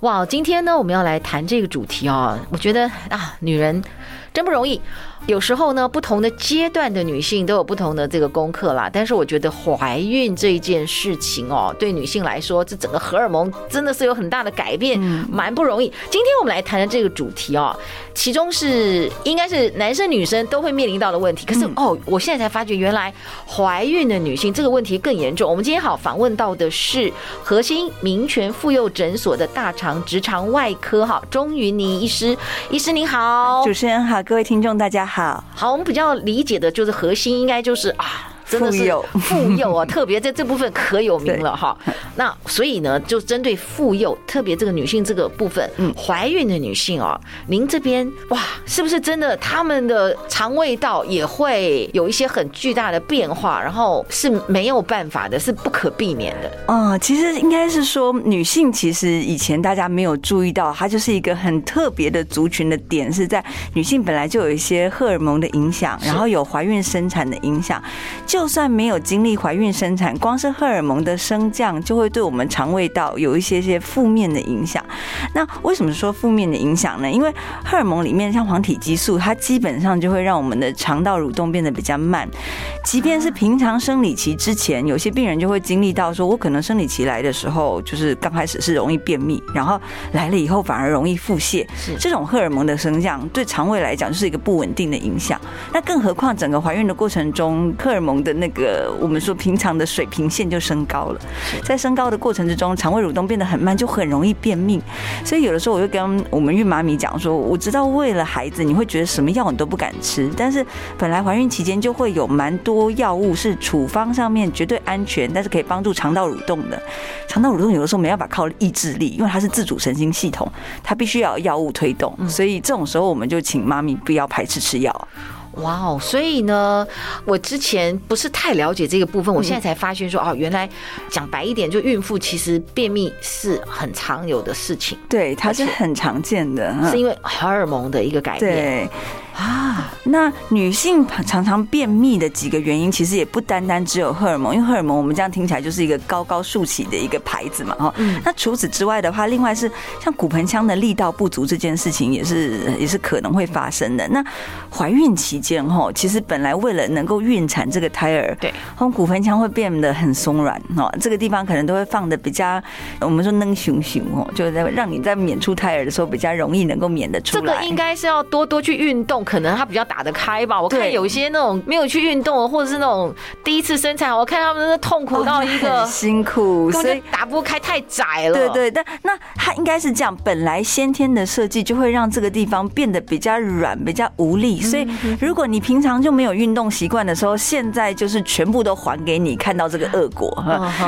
哇，今天呢，我们要来谈这个主题哦。我觉得啊，女人真不容易。有时候呢，不同的阶段的女性都有不同的这个功课啦。但是我觉得怀孕这一件事情哦，对女性来说，这整个荷尔蒙真的是有很大的改变，蛮不容易。今天我们来谈的这个主题哦，其中是应该是男生女生都会面临到的问题。可是哦，我现在才发觉，原来怀孕的女性这个问题更严重。我们今天好访问到的是核心民权妇幼诊所的大肠直肠外科哈钟云妮医师，医师您好，主持人好，各位听众大家好。好，我们比较理解的就是核心，应该就是啊。真的是妇幼妇幼啊，特别在这部分可有名了哈。那所以呢，就针对妇幼，特别这个女性这个部分，嗯，怀孕的女性哦，您这边哇，是不是真的她们的肠胃道也会有一些很巨大的变化，然后是没有办法的，是不可避免的？哦，其实应该是说，女性其实以前大家没有注意到，它就是一个很特别的族群的点，是在女性本来就有一些荷尔蒙的影响，然后有怀孕生产的影响，就。就算没有经历怀孕生产，光是荷尔蒙的升降就会对我们肠胃道有一些些负面的影响。那为什么说负面的影响呢？因为荷尔蒙里面像黄体激素，它基本上就会让我们的肠道蠕动变得比较慢。即便是平常生理期之前，有些病人就会经历到说，我可能生理期来的时候，就是刚开始是容易便秘，然后来了以后反而容易腹泻。是这种荷尔蒙的升降对肠胃来讲就是一个不稳定的影响。那更何况整个怀孕的过程中，荷尔蒙的那个我们说平常的水平线就升高了，在升高的过程之中，肠胃蠕动变得很慢，就很容易便秘。所以有的时候我就跟我们孕妈咪讲说，我知道为了孩子，你会觉得什么药你都不敢吃，但是本来怀孕期间就会有蛮多药物是处方上面绝对安全，但是可以帮助肠道蠕动的。肠道蠕动有的时候没办法靠意志力，因为它是自主神经系统，它必须要有药物推动。所以这种时候我们就请妈咪不要排斥吃药。哇哦！所以呢，我之前不是太了解这个部分，我现在才发现说，哦，原来讲白一点，就孕妇其实便秘是很常有的事情。对，它是很常见的，是因为荷尔蒙的一个改变。对。啊，那女性常常便秘的几个原因，其实也不单单只有荷尔蒙，因为荷尔蒙我们这样听起来就是一个高高竖起的一个牌子嘛，哈。那除此之外的话，另外是像骨盆腔的力道不足这件事情，也是也是可能会发生的。那怀孕期间哈，其实本来为了能够孕产这个胎儿，对，骨盆腔会变得很松软，哈，这个地方可能都会放的比较，我们说能熊熊哦，就是在让你在娩出胎儿的时候比较容易能够娩得出来。这个应该是要多多去运动。可能他比较打得开吧，我看有一些那种没有去运动，或者是那种第一次生产，我看他们真的痛苦到一个 辛苦，所以打不开太窄了。对对，但那他应该是这样，本来先天的设计就会让这个地方变得比较软，比较无力。所以如果你平常就没有运动习惯的时候，现在就是全部都还给你看到这个恶果。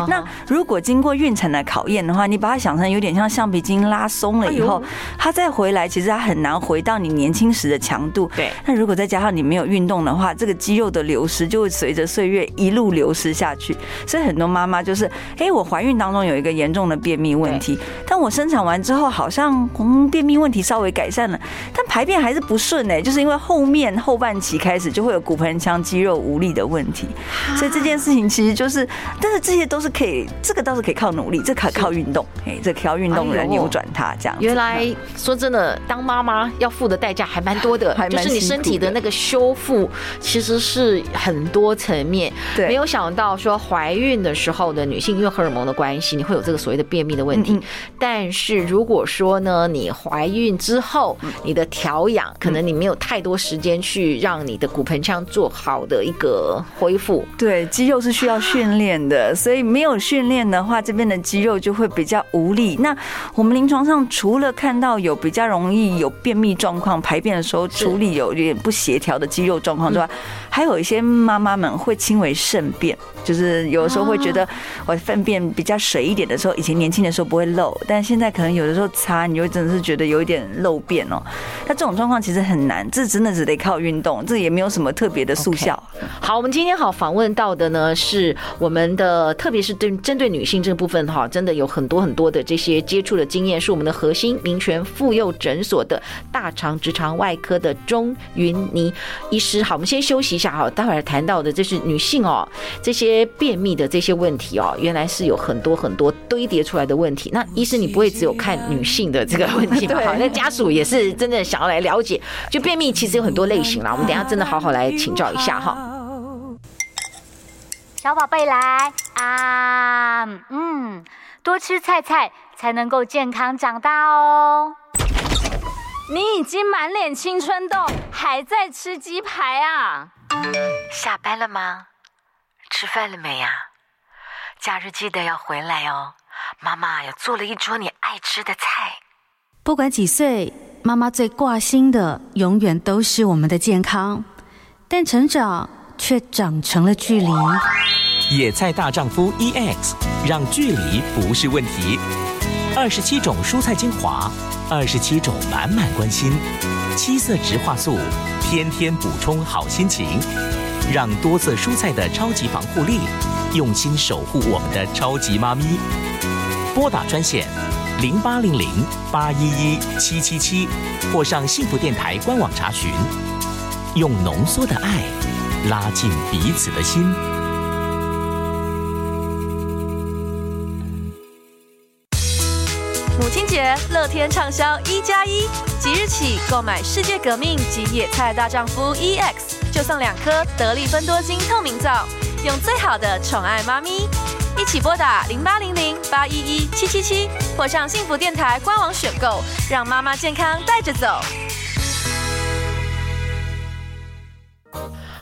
那如果经过孕产的考验的话，你把它想成有点像橡皮筋拉松了以后，它再回来，其实它很难回到你年轻时的强度。对，那如果再加上你没有运动的话，这个肌肉的流失就会随着岁月一路流失下去。所以很多妈妈就是，哎，我怀孕当中有一个严重的便秘问题，但我生产完之后好像嗯便秘问题稍微改善了，但排便还是不顺哎，就是因为后面后半期开始就会有骨盆腔肌肉无力的问题。所以这件事情其实就是，但是这些都是可以，这个倒是可以靠努力，这可靠运动，哎，这靠运动来扭转它这样。原来说真的，当妈妈要付的代价还蛮多的，还蛮。就是你身体的那个修复，其实是很多层面。对，没有想到说怀孕的时候的女性，因为荷尔蒙的关系，你会有这个所谓的便秘的问题。但是如果说呢，你怀孕之后，你的调养，可能你没有太多时间去让你的骨盆腔做好的一个恢复。对，肌肉是需要训 练的，所以没有训练的话，这边的肌肉就会比较无力。那我们临床上除了看到有比较容易有便秘状况、排便的时候出力有点不协调的肌肉状况之外，还有一些妈妈们会轻微肾便，就是有的时候会觉得我粪便比较水一点的时候，以前年轻的时候不会漏，但现在可能有的时候擦，你就真的是觉得有一点漏便哦。那这种状况其实很难，这真的只得靠运动，这也没有什么特别的速效。Okay. 好，我们今天好访问到的呢，是我们的，特别是对针对女性这部分哈，真的有很多很多的这些接触的经验，是我们的核心民权妇幼诊所的大肠直肠外科的钟云妮医师。好，我们先休息一下哈，待会儿谈到的这是女性哦，这些便秘的这些问题哦，原来是有很多很多堆叠出来的问题。那医师，你不会只有看女性的这个问题吧？好，那家属也是真的想要来了解，就便秘其实有很多类型啦。我们等一下真的好好来请教一下哈。小宝贝来啊，嗯，多吃菜菜才能够健康长大哦。你已经满脸青春痘，还在吃鸡排啊？下班了吗？吃饭了没呀？假日记得要回来哦，妈妈又做了一桌你爱吃的菜。不管几岁，妈妈最挂心的永远都是我们的健康，但成长却长成了距离。野菜大丈夫 EX，让距离不是问题。二十七种蔬菜精华，二十七种满满关心，七色植化素，天天补充好心情。让多色蔬菜的超级防护力，用心守护我们的超级妈咪。拨打专线零八零零八一一七七七，或上幸福电台官网查询。用浓缩的爱，拉近彼此的心。乐天畅销一加一，即日起购买世界革命及野菜大丈夫 EX，就送两颗得力芬多精透明皂，用最好的宠爱妈咪。一起拨打零八零零八一一七七七，或上幸福电台官网选购，让妈妈健康带着走。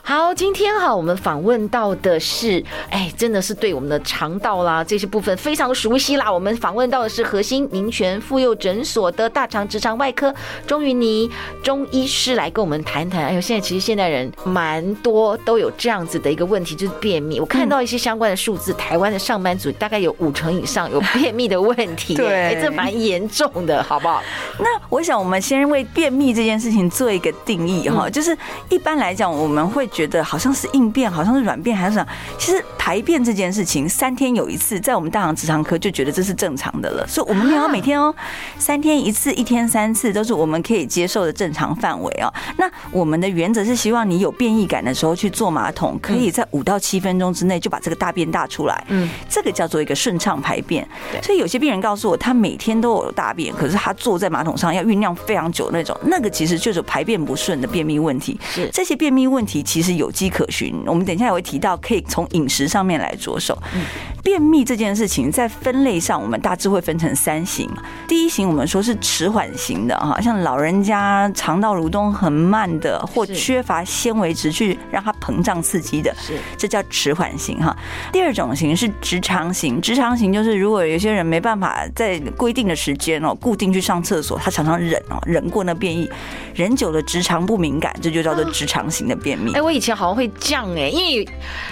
好，今天哈，我们访问到的是，哎，真的是对我们的肠道啦这些部分非常熟悉啦。我们访问到的是核心民权妇幼诊所的大肠直肠外科钟云妮中医师来跟我们谈谈。哎呦，现在其实现代人蛮多都有这样子的一个问题，就是便秘。我看到一些相关的数字，台湾的上班族大概有五成以上有便秘的问题，对，哎，这蛮严重的，好不好？那我想我们先为便秘这件事情做一个定义哈，就是一般来讲我们会。觉得好像是硬便，好像是软便，还是什么？其实排便这件事情，三天有一次，在我们大肠直肠科就觉得这是正常的了。所以我们没有每天哦，三天一次，一天三次都是我们可以接受的正常范围哦。那我们的原则是希望你有便意感的时候去坐马桶，可以在五到七分钟之内就把这个大便大出来。嗯，这个叫做一个顺畅排便。所以有些病人告诉我，他每天都有大便，可是他坐在马桶上要酝酿非常久那种，那个其实就是排便不顺的便秘问题。是这些便秘问题其实。是有迹可循，我们等一下也会提到，可以从饮食上面来着手。便秘这件事情在分类上，我们大致会分成三型。第一型我们说是迟缓型的哈，像老人家肠道蠕动很慢的，或缺乏纤维质去让它膨胀刺激的，是这叫迟缓型哈。第二种型是直肠型，直肠型就是如果有些人没办法在规定的时间哦，固定去上厕所，他常常忍哦，忍过那便意，忍久了直肠不敏感，这就叫做直肠型的便秘。哎，我以前好像会这样哎，因为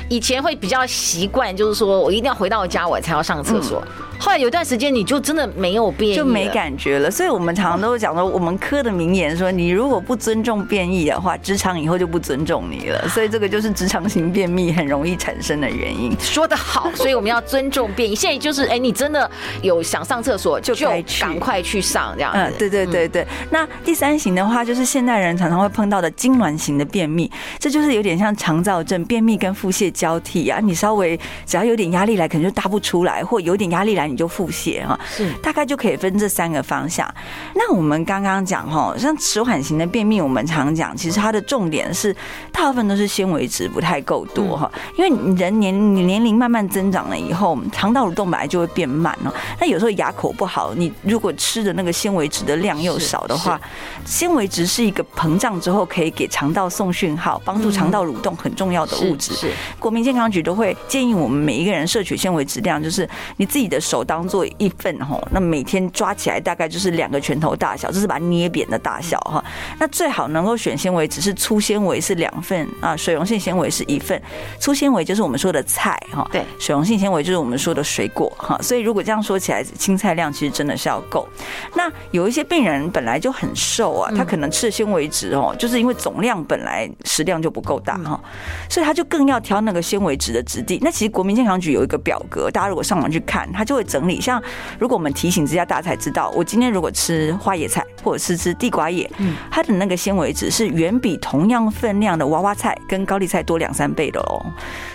以前会比较习惯，就是说我一定要回到家我才要上厕所。后来有段时间你就真的没有便意，就没感觉了。所以我们常常都会讲说，我们科的名言说，你如果不尊重便意的话，直肠以后就不尊重你了。所以这个就是直肠型便秘很容易产生的原因。说的好，所以我们要尊重便意。现在就是，哎，你真的有想上厕所就 赶快去上这样。嗯，对对对对。那第三型的话，就是现代人常常会碰到的痉挛型的便秘，这就是有点像肠燥症，便秘跟腹泻交替啊。你稍微只要有点压力来，可能就大不出来，或有点压力来你就腹泻哈。是，大概就可以分这三个方向。那我们刚刚讲哈，像迟缓型的便秘，我们常讲，其实它的重点是大部分都是纤维质不太够多哈。因为人年你年龄慢慢增长了以后，肠道蠕动本来就会变慢哦。那有时候牙口不好，你如果吃的那个纤维质的量又少的话，纤维质是一个膨胀之后可以给肠道送讯号，帮助肠道蠕动很重要的物质。是，国民健康局都会建议我们每一个人摄取纤维质量，就是你自己的手。手当做一份哈，那每天抓起来大概就是两个拳头大小，就是把它捏扁的大小哈。那最好能够选纤维只是粗纤维是两份啊，水溶性纤维是一份。粗纤维就是我们说的菜哈，对，水溶性纤维就是我们说的水果哈。所以如果这样说起来，青菜量其实真的是要够。那有一些病人本来就很瘦啊，他可能吃的纤维质哦，就是因为总量本来食量就不够大哈，所以他就更要挑那个纤维质的质地。那其实国民健康局有一个表格，大家如果上网去看，他就会整理。像如果我们提醒之下，大家才知道，我今天如果吃花椰菜或者是吃地瓜叶，它的那个纤维质是远比同样分量的娃娃菜跟高丽菜多两三倍的哦。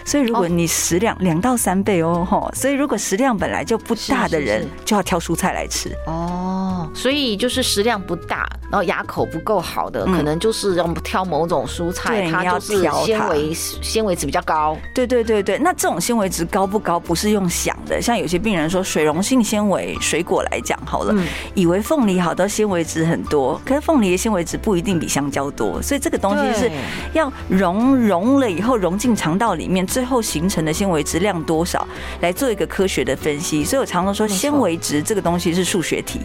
所以如果你食量两到三倍哦，哈，所以如果食量本来就不大的人，就要挑蔬菜来吃。哦。所以就是食量不大，然后牙口不够好的，可能就是要挑某种蔬菜，它就是纤维纤维质比较高。对对对对，那这种纤维质高不高不是用想的，像有些病人说水溶性纤维水果来讲好了，以为凤梨好多纤维质很多，可是凤梨的纤维质不一定比香蕉多，所以这个东西是要融融了以后融进肠道里面。最后形成的纤维质量多少，来做一个科学的分析。所以我常常说，纤维值这个东西是数学题，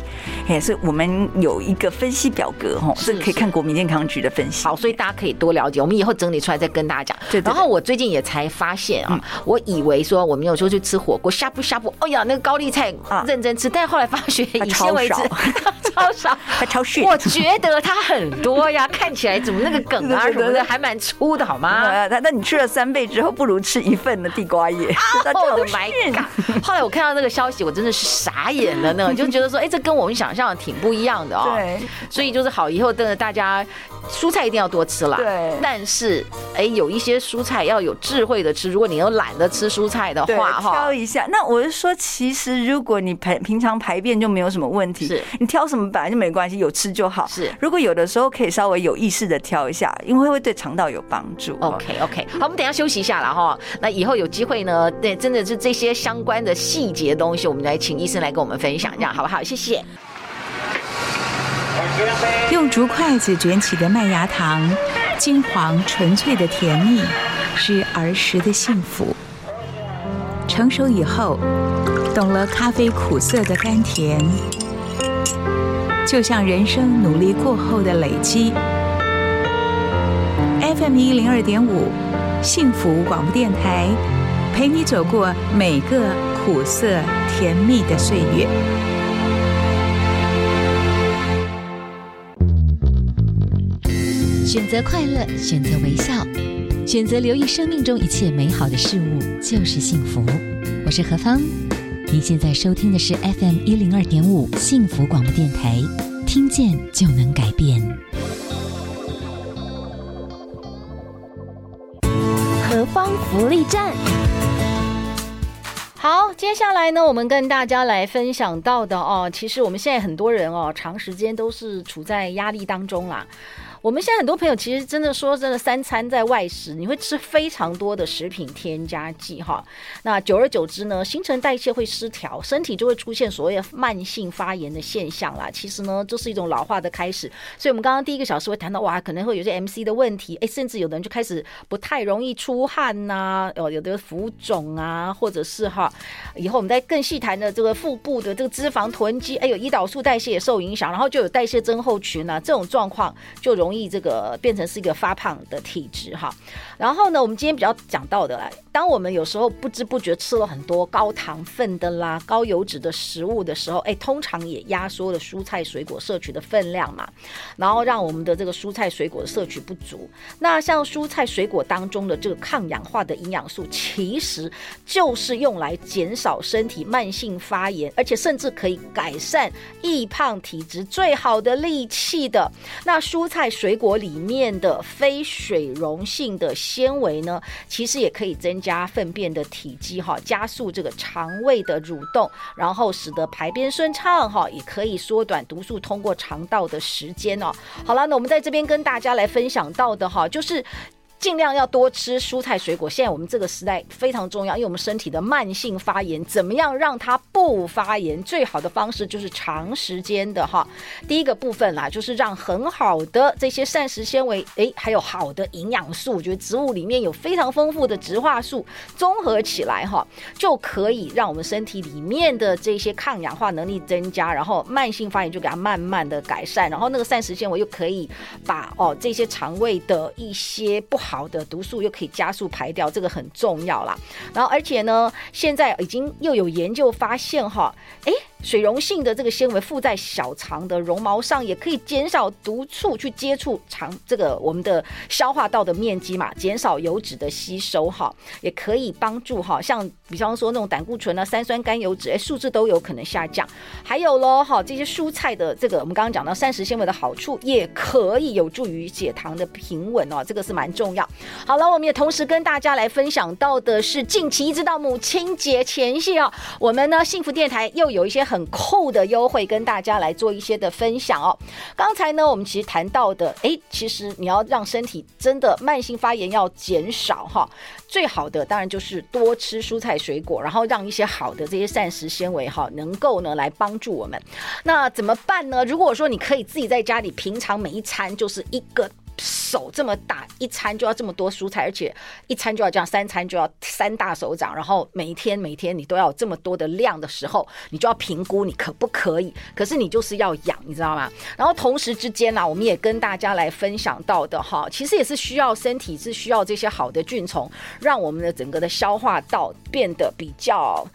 也是我们有一个分析表格哈，是可以看国民健康局的分析。好，所以大家可以多了解。我们以后整理出来再跟大家讲。对。然后我最近也才发现啊，我以为说我们有时候去吃火锅，呷不呷不，哎呀，那个高丽菜认真吃，但是后来发觉以纤维质超少，它超市。我觉得它很多呀，看起来怎么那个梗啊什么的还蛮粗的，好吗？那那你吃了三倍之后，不如。吃一份的地瓜叶，我的妈呀！后来我看到那个消息，我真的是傻眼了呢，就觉得说，哎，这跟我们想象的挺不一样的哦。对，所以就是好，以后真的大家蔬菜一定要多吃啦。对，但是哎，有一些蔬菜要有智慧的吃。如果你又懒得吃蔬菜的话，哈，挑一下。那我是说，其实如果你排平常排便就没有什么问题，是你挑什么本来就没关系，有吃就好。是，如果有的时候可以稍微有意识的挑一下，因为会对肠道有帮助。OK OK，好，我们等下休息一下了哈。那以后有机会呢，对，真的是这些相关的细节的东西，我们来请医生来跟我们分享，一下好不好？谢谢。用竹筷子卷起的麦芽糖，金黄纯粹的甜蜜，是儿时的幸福。成熟以后，懂了咖啡苦涩的甘甜，就像人生努力过后的累积。FM 一零二点五。幸福广播电台，陪你走过每个苦涩甜蜜的岁月。选择快乐，选择微笑，选择留意生命中一切美好的事物，就是幸福。我是何芳，您现在收听的是 FM 一零二点五幸福广播电台，听见就能改变。何方福利站。好，接下来呢，我们跟大家来分享到的哦，其实我们现在很多人哦，长时间都是处在压力当中啦。我们现在很多朋友其实真的说真的，三餐在外食，你会吃非常多的食品添加剂哈。那久而久之呢，新陈代谢会失调，身体就会出现所谓的慢性发炎的现象啦。其实呢，这是一种老化的开始。所以，我们刚刚第一个小时会谈到，哇，可能会有些 MC 的问题，哎，甚至有的人就开始不太容易出汗呐，哦，有的浮肿啊，或者是哈，以后我们再更细谈的这个腹部的这个脂肪囤积，哎，呦胰岛素代谢也受影响，然后就有代谢症候群啊，这种状况就容易。易这个变成是一个发胖的体质哈，然后呢，我们今天比较讲到的，当我们有时候不知不觉吃了很多高糖分的啦、高油脂的食物的时候，哎，通常也压缩了蔬菜水果摄取的分量嘛，然后让我们的这个蔬菜水果的摄取不足。那像蔬菜水果当中的这个抗氧化的营养素，其实就是用来减少身体慢性发炎，而且甚至可以改善易胖体质最好的利器的。那蔬菜水果里面的非水溶性的纤维呢，其实也可以增加粪便的体积哈，加速这个肠胃的蠕动，然后使得排便顺畅哈，也可以缩短毒素通过肠道的时间哦。好了，那我们在这边跟大家来分享到的哈，就是。尽量要多吃蔬菜水果。现在我们这个时代非常重要，因为我们身体的慢性发炎，怎么样让它不发炎？最好的方式就是长时间的哈。第一个部分啦，就是让很好的这些膳食纤维，诶，还有好的营养素，我觉得植物里面有非常丰富的植化素，综合起来哈，就可以让我们身体里面的这些抗氧化能力增加，然后慢性发炎就给它慢慢的改善，然后那个膳食纤维又可以把哦这些肠胃的一些不好。好的毒素又可以加速排掉，这个很重要啦。然后而且呢，现在已经又有研究发现哈，诶。水溶性的这个纤维附在小肠的绒毛上，也可以减少毒素去接触肠这个我们的消化道的面积嘛，减少油脂的吸收哈，也可以帮助哈，像比方说那种胆固醇啊、三酸甘油脂，哎，数字都有可能下降。还有喽哈，这些蔬菜的这个我们刚刚讲到膳食纤维的好处，也可以有助于血糖的平稳哦，这个是蛮重要。好了，我们也同时跟大家来分享到的是，近期一直到母亲节前夕哦，我们呢幸福电台又有一些。很酷的优惠跟大家来做一些的分享哦。刚才呢，我们其实谈到的，诶，其实你要让身体真的慢性发炎要减少哈，最好的当然就是多吃蔬菜水果，然后让一些好的这些膳食纤维哈，能够呢来帮助我们。那怎么办呢？如果说你可以自己在家里，平常每一餐就是一个。手这么大，一餐就要这么多蔬菜，而且一餐就要这样，三餐就要三大手掌，然后每一天每一天你都要有这么多的量的时候，你就要评估你可不可以。可是你就是要养，你知道吗？然后同时之间呢、我们也跟大家来分享到的哈，其实也是需要身体是需要这些好的菌丛，让我们的整个的消化道变得比较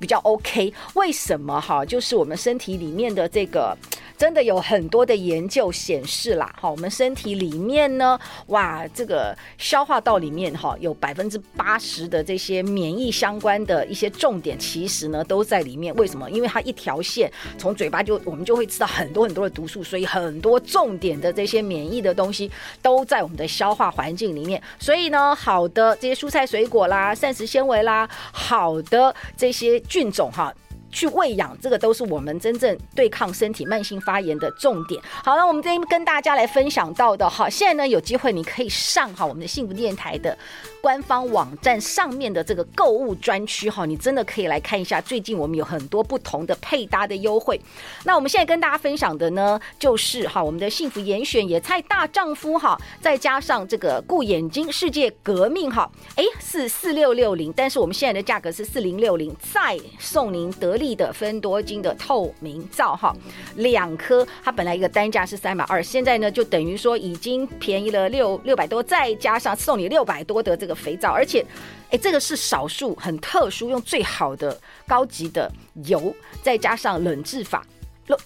比较 OK。为什么哈？就是我们身体里面的这个。真的有很多的研究显示啦，哈，我们身体里面呢，哇，这个消化道里面哈，有百分之八十的这些免疫相关的一些重点，其实呢都在里面。为什么？因为它一条线从嘴巴就我们就会吃到很多很多的毒素，所以很多重点的这些免疫的东西都在我们的消化环境里面。所以呢，好的这些蔬菜水果啦、膳食纤维啦，好的这些菌种哈。去喂养，这个都是我们真正对抗身体慢性发炎的重点。好了，我们今天跟大家来分享到的哈，现在呢有机会你可以上哈我们的幸福电台的官方网站上面的这个购物专区哈，你真的可以来看一下，最近我们有很多不同的配搭的优惠。那我们现在跟大家分享的呢，就是哈我们的幸福严选野菜大丈夫哈，再加上这个顾眼睛世界革命哈，哎是四六六零，但是我们现在的价格是四零六零，再送您得力的芬多金的透明皂哈，两颗，它本来一个单价是三百二，现在呢就等于说已经便宜了六六百多，再加上送你六百多的这个。肥皂，而且，哎，这个是少数很特殊，用最好的高级的油，再加上冷制法。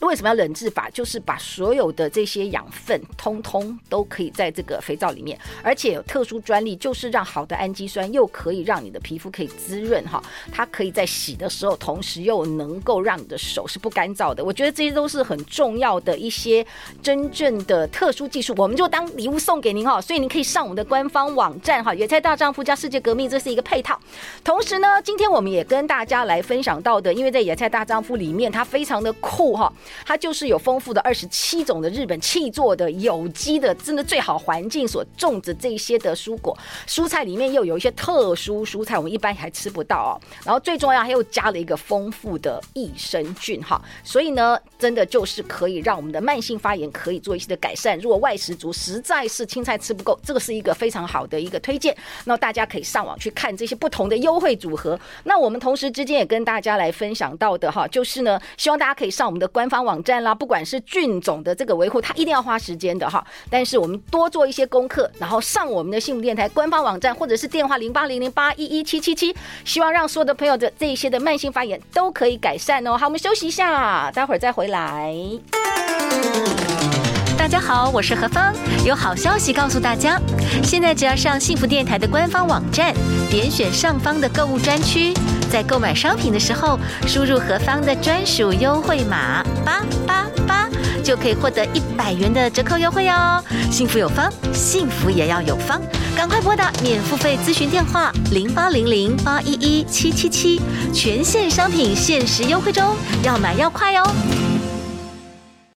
为什么要冷制法？就是把所有的这些养分通通都可以在这个肥皂里面，而且有特殊专利，就是让好的氨基酸又可以让你的皮肤可以滋润哈，它可以在洗的时候，同时又能够让你的手是不干燥的。我觉得这些都是很重要的一些真正的特殊技术，我们就当礼物送给您哈。所以您可以上我们的官方网站哈，野菜大丈夫加世界革命，这是一个配套。同时呢，今天我们也跟大家来分享到的，因为在野菜大丈夫里面，它非常的酷哈。它就是有丰富的二十七种的日本气做的有机的，真的最好环境所种植这些的蔬果蔬菜里面又有一些特殊蔬菜，我们一般还吃不到哦。然后最重要，它又加了一个丰富的益生菌哈，所以呢，真的就是可以让我们的慢性发炎可以做一些的改善。如果外食族实在是青菜吃不够，这个是一个非常好的一个推荐。那大家可以上网去看这些不同的优惠组合。那我们同时之间也跟大家来分享到的哈，就是呢，希望大家可以上我们的官方网。站啦，不管是菌种的这个维护，它一定要花时间的哈。但是我们多做一些功课，然后上我们的幸福电台官方网站，或者是电话零八零零八一一七七七，希望让所有的朋友的这一些的慢性发炎都可以改善哦。好，我们休息一下，待会儿再回来。大家好，我是何芳，有好消息告诉大家，现在只要上幸福电台的官方网站，点选上方的购物专区。在购买商品的时候，输入何方的专属优惠码八八八，就可以获得一百元的折扣优惠哦。幸福有方，幸福也要有方，赶快拨打免付费咨询电话零八零零八一一七七七，全线商品限时优惠中，要买要快哦。